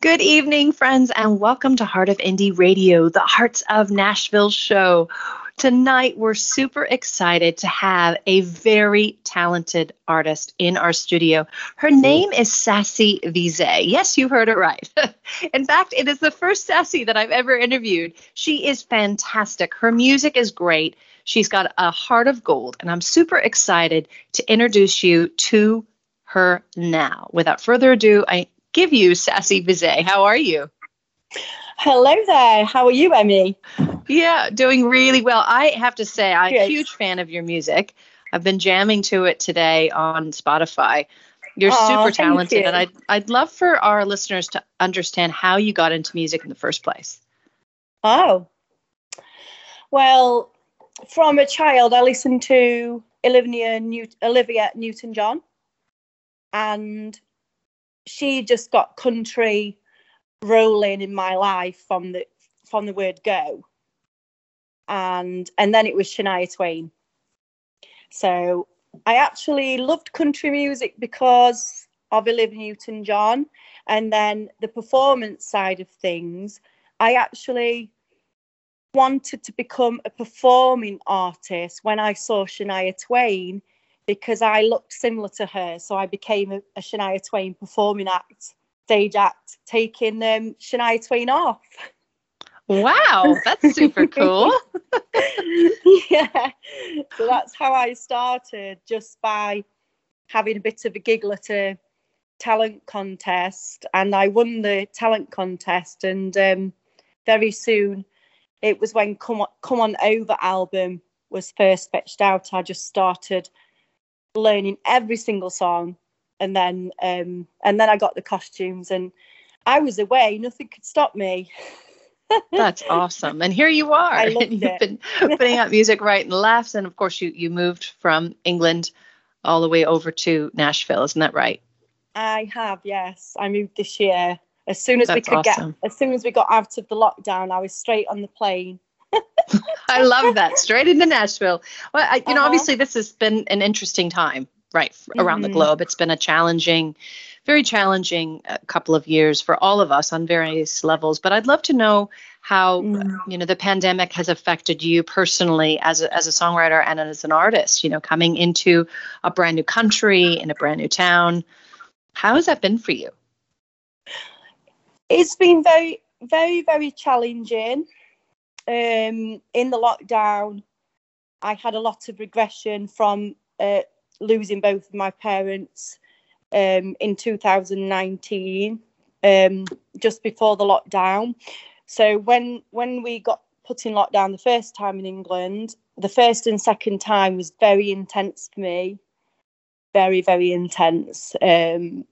Good evening, friends, and welcome to Heart of Indie Radio, the Hearts of Nashville show. Tonight, we're super excited to have a very talented artist in our studio. Her name is Sassy Vise. Yes, you heard it right. in fact, it is the first Sassy that I've ever interviewed. She is fantastic. Her music is great. She's got a heart of gold, and I'm super excited to introduce you to her now. Without further ado, I give you Sassy Vise. How are you? Hello there. How are you, Emmy? Yeah, doing really well. I have to say, I'm a huge fan of your music. I've been jamming to it today on Spotify. You're super talented, you. and I'd I'd love for our listeners to understand how you got into music in the first place. Oh, well, from a child, I listened to Olivia, Newt- Olivia Newton-John, and she just got country rolling in my life from the from the word go. And and then it was Shania Twain. So I actually loved country music because of Olivia Newton John and then the performance side of things I actually wanted to become a performing artist when I saw Shania Twain because I looked similar to her so I became a, a Shania Twain performing act stage act taking um, Shania Twain off. Wow, that's super cool. yeah. So that's how I started, just by having a bit of a giggle at a talent contest. And I won the talent contest. And um, very soon, it was when Come On, Come on Over album was first fetched out. I just started learning every single song and then um, and then I got the costumes, and I was away. Nothing could stop me. That's awesome. And here you are. I loved You've it. been putting out music right and left. And of course, you, you moved from England all the way over to Nashville. Isn't that right? I have, yes. I moved this year. As soon as That's we could awesome. get, as soon as we got out of the lockdown, I was straight on the plane. I love that. Straight into Nashville. Well, I, you uh-huh. know, obviously, this has been an interesting time right around mm-hmm. the globe. It's been a challenging, very challenging uh, couple of years for all of us on various levels. But I'd love to know how mm. you know the pandemic has affected you personally as a, as a songwriter and as an artist. You know, coming into a brand new country in a brand new town. How has that been for you? It's been very, very, very challenging. Um, in the lockdown, I had a lot of regression from uh, losing both of my parents um, in 2019, um, just before the lockdown. So when when we got put in lockdown the first time in England, the first and second time was very intense for me, very very intense. Um,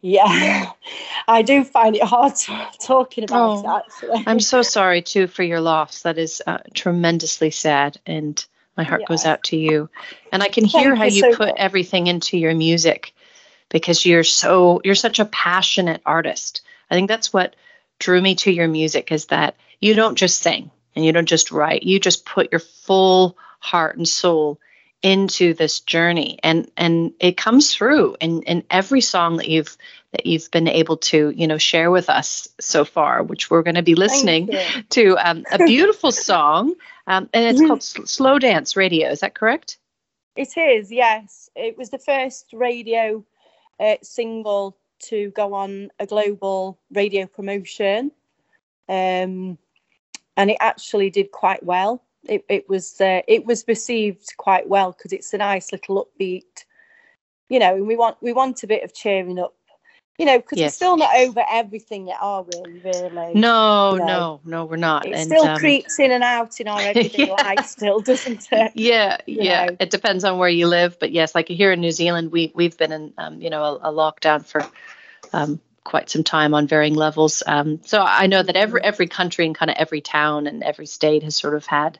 yeah, I do find it hard to, talking about oh, it. Actually, I'm so sorry too for your loss. That is uh, tremendously sad and my heart yeah. goes out to you. And I can hear Thank how you, so put much. everything into your music because you're so you're such a passionate artist. I think that's what drew me to your music is that you don't just sing and you don't just write. You just put your full heart and soul into this journey. And and it comes through in in every song that you've that you've been able to you know share with us so far which we're going to be listening to um, a beautiful song um, and it's mm-hmm. called slow dance radio. Is that correct? It is yes. It was the first radio uh, single to go on a global radio promotion. Um, and it actually did quite well it, it was uh, it was received quite well because it's a nice little upbeat you know and we want we want a bit of cheering up you know because yes. we're still not over everything yet are we really no you know? no no we're not it and, still um, creeps in and out in our everyday yeah. life still doesn't it yeah you yeah know? it depends on where you live but yes like here in new zealand we we've been in um, you know a, a lockdown for um, quite some time on varying levels. Um, so I know that every every country and kind of every town and every state has sort of had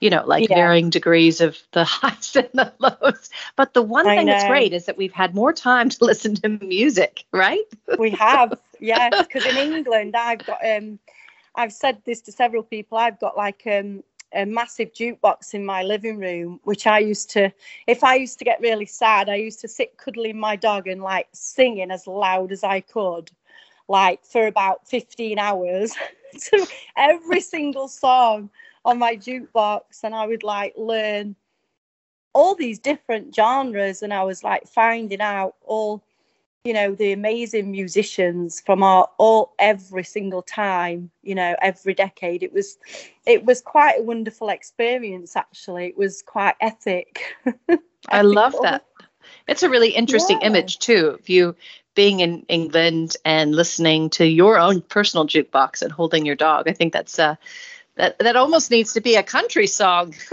you know, like yeah. varying degrees of the highs and the lows. But the one I thing know. that's great is that we've had more time to listen to music, right? we have, yes. Because in England, I've got, um, I've said this to several people. I've got like um, a massive jukebox in my living room, which I used to, if I used to get really sad, I used to sit cuddling my dog and like singing as loud as I could, like for about 15 hours to every single song on my jukebox. And I would like learn all these different genres and I was like finding out all you know the amazing musicians from our all every single time you know every decade. It was it was quite a wonderful experience actually. It was quite epic. I love that. it's a really interesting yeah. image too of you being in england and listening to your own personal jukebox and holding your dog. I think that's uh that that almost needs to be a country song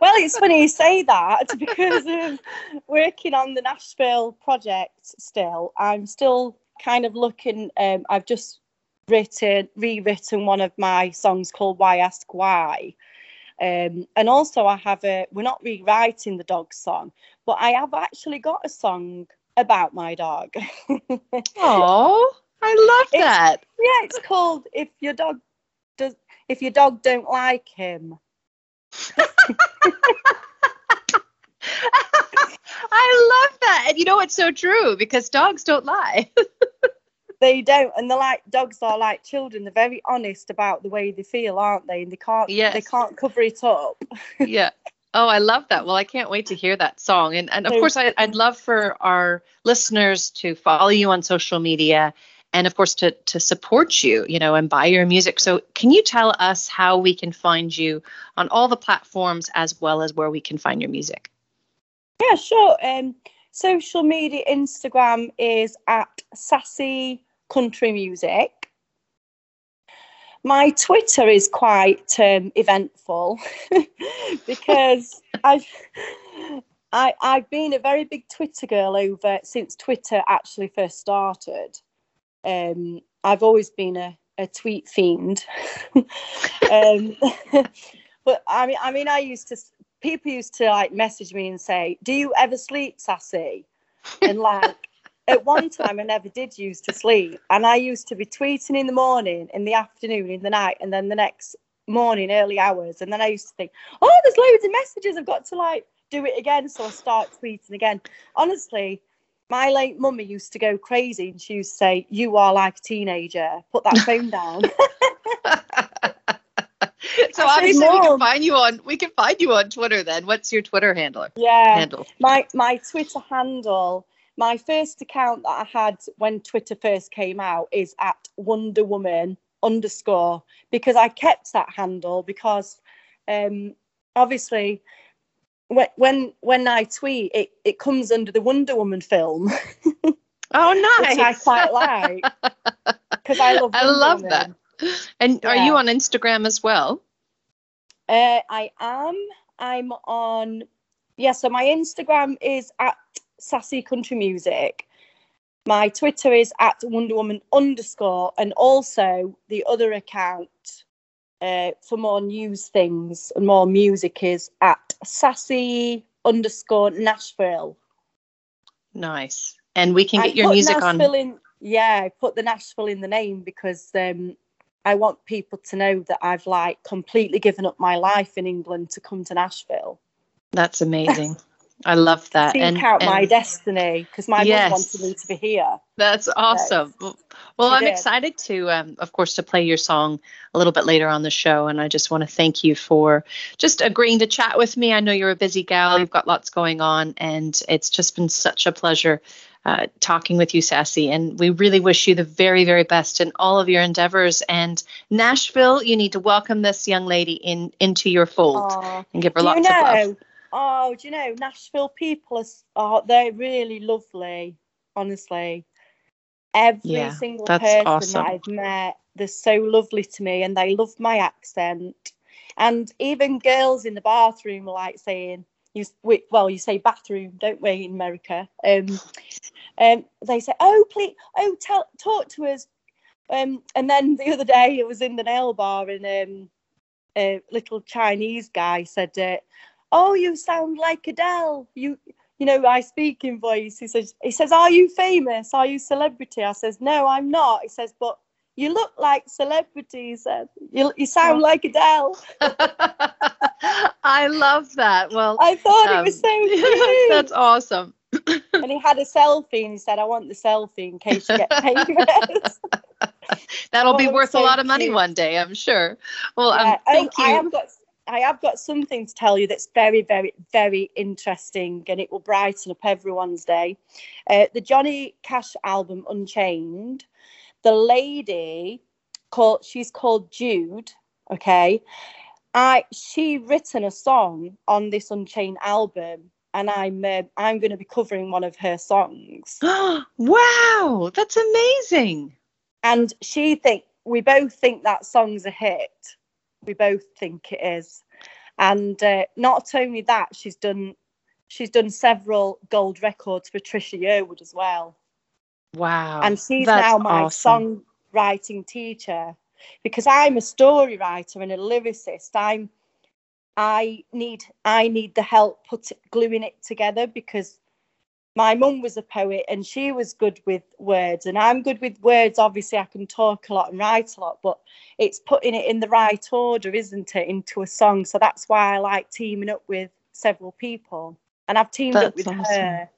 well, it's funny you say that because of working on the Nashville project still. I'm still kind of looking, um, I've just written, rewritten one of my songs called Why Ask Why. Um, and also, I have a, we're not rewriting the dog song, but I have actually got a song about my dog. Oh, I love that. It's, yeah, it's called If Your Dog If Your Dog Don't Like Him. I love that. And you know, it's so true because dogs don't lie. they don't. And they're like, dogs are like children. They're very honest about the way they feel, aren't they? And they can't, yes. they can't cover it up. yeah. Oh, I love that. Well, I can't wait to hear that song. And, and of course, I, I'd love for our listeners to follow you on social media and of course to to support you you know and buy your music. So can you tell us how we can find you on all the platforms as well as where we can find your music? Yeah sure. Um social media instagram is at sassy country music. My twitter is quite um, eventful because i've I, I've been a very big Twitter girl over since Twitter actually first started. Um, I've always been a, a tweet fiend. um, but I mean, I mean, I used to. People used to like message me and say, "Do you ever sleep, sassy?" And like at one time, I never did used to sleep, and I used to be tweeting in the morning, in the afternoon, in the night, and then the next morning, early hours, and then I used to think, "Oh, there's loads of messages. I've got to like do it again." So I start tweeting again. Honestly, my late mummy used to go crazy and she used to say, You are like a teenager, put that phone down. so obviously we can find you on we can find you on Twitter then. What's your Twitter handle? Yeah. Handle. My my Twitter handle, my first account that I had when Twitter first came out is at Wonder Woman underscore because I kept that handle because um obviously when when when I tweet, it, it comes under the Wonder Woman film. Oh, nice! I quite like because I love. Wonder I love Woman. that. And yeah. are you on Instagram as well? Uh, I am. I'm on. Yeah, so my Instagram is at sassy country music. My Twitter is at Wonder Woman underscore, and also the other account uh, for more news things and more music is at sassy underscore Nashville. Nice. And we can get I your music Nashville on. In, yeah, I put the Nashville in the name because um, I want people to know that I've like completely given up my life in England to come to Nashville. That's amazing. I love that. Seek and, out and, my destiny because my yes, mom wanted me to be here. That's awesome. Yes. Well, I'm did. excited to, um, of course, to play your song a little bit later on the show, and I just want to thank you for just agreeing to chat with me. I know you're a busy gal; you've got lots going on, and it's just been such a pleasure uh, talking with you, Sassy. And we really wish you the very, very best in all of your endeavors. And Nashville, you need to welcome this young lady in into your fold Aww. and give her lots know, of love. Oh, do you know Nashville people are, they're really lovely, honestly. Every yeah, single person awesome. that I've met, they're so lovely to me and they love my accent. And even girls in the bathroom are like saying, you, well, you say bathroom, don't we, in America? Um, um, they say, oh, please, oh, tell, talk to us. Um, and then the other day, it was in the nail bar, and um, a little Chinese guy said, uh, oh, you sound like Adele. You, you know, I speak in voice. He says, he says, are you famous? Are you celebrity? I says, no, I'm not. He says, but you look like celebrity. He said, you, you sound oh. like Adele. I love that. Well, I thought um, it was so um, cute. that's awesome. and he had a selfie and he said, I want the selfie in case you get famous. That'll oh, be worth so a lot of money one day, I'm sure. Well, um, yeah. um, thank oh, you. I have got I have got something to tell you that's very, very, very interesting, and it will brighten up everyone's day. Uh, the Johnny Cash album Unchained, the lady called she's called Jude. Okay, I she written a song on this Unchained album, and I'm uh, I'm going to be covering one of her songs. wow, that's amazing! And she think we both think that song's a hit we both think it is. And uh, not only that, she's done she's done several gold records for Trisha Yearwood as well. Wow. And she's now my awesome. songwriting teacher because I'm a story writer and a lyricist. I'm I need I need the help put gluing it together because my mum was a poet and she was good with words and i'm good with words. Obviously i can talk a lot and write a lot but it's putting it in the right order isn't it into a song? So that's why i like teaming up with several people. And i've teamed that's up with awesome. her.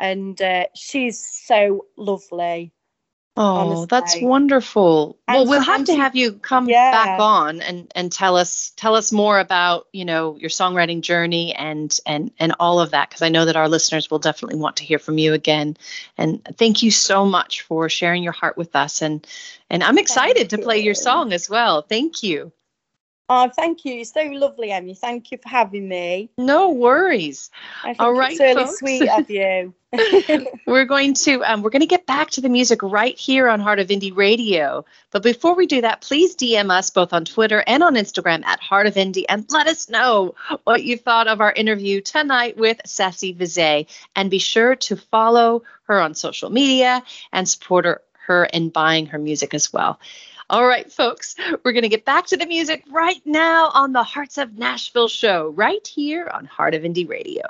And uh, she's so lovely Oh, that's wonderful. Well, we'll have to have you come yeah. back on and and tell us tell us more about, you know, your songwriting journey and and and all of that because I know that our listeners will definitely want to hear from you again. And thank you so much for sharing your heart with us and and I'm excited thank to you. play your song as well. Thank you. Oh, thank you. so lovely, Emmy. Thank you for having me. No worries. All right, it's really folks. sweet of you. we're going to um, we're going to get back to the music right here on Heart of Indie Radio. But before we do that, please DM us both on Twitter and on Instagram at Heart of Indie and let us know what you thought of our interview tonight with Sassy Vizay. And be sure to follow her on social media and support her, her in buying her music as well. All right, folks, we're going to get back to the music right now on the Hearts of Nashville show, right here on Heart of Indie Radio.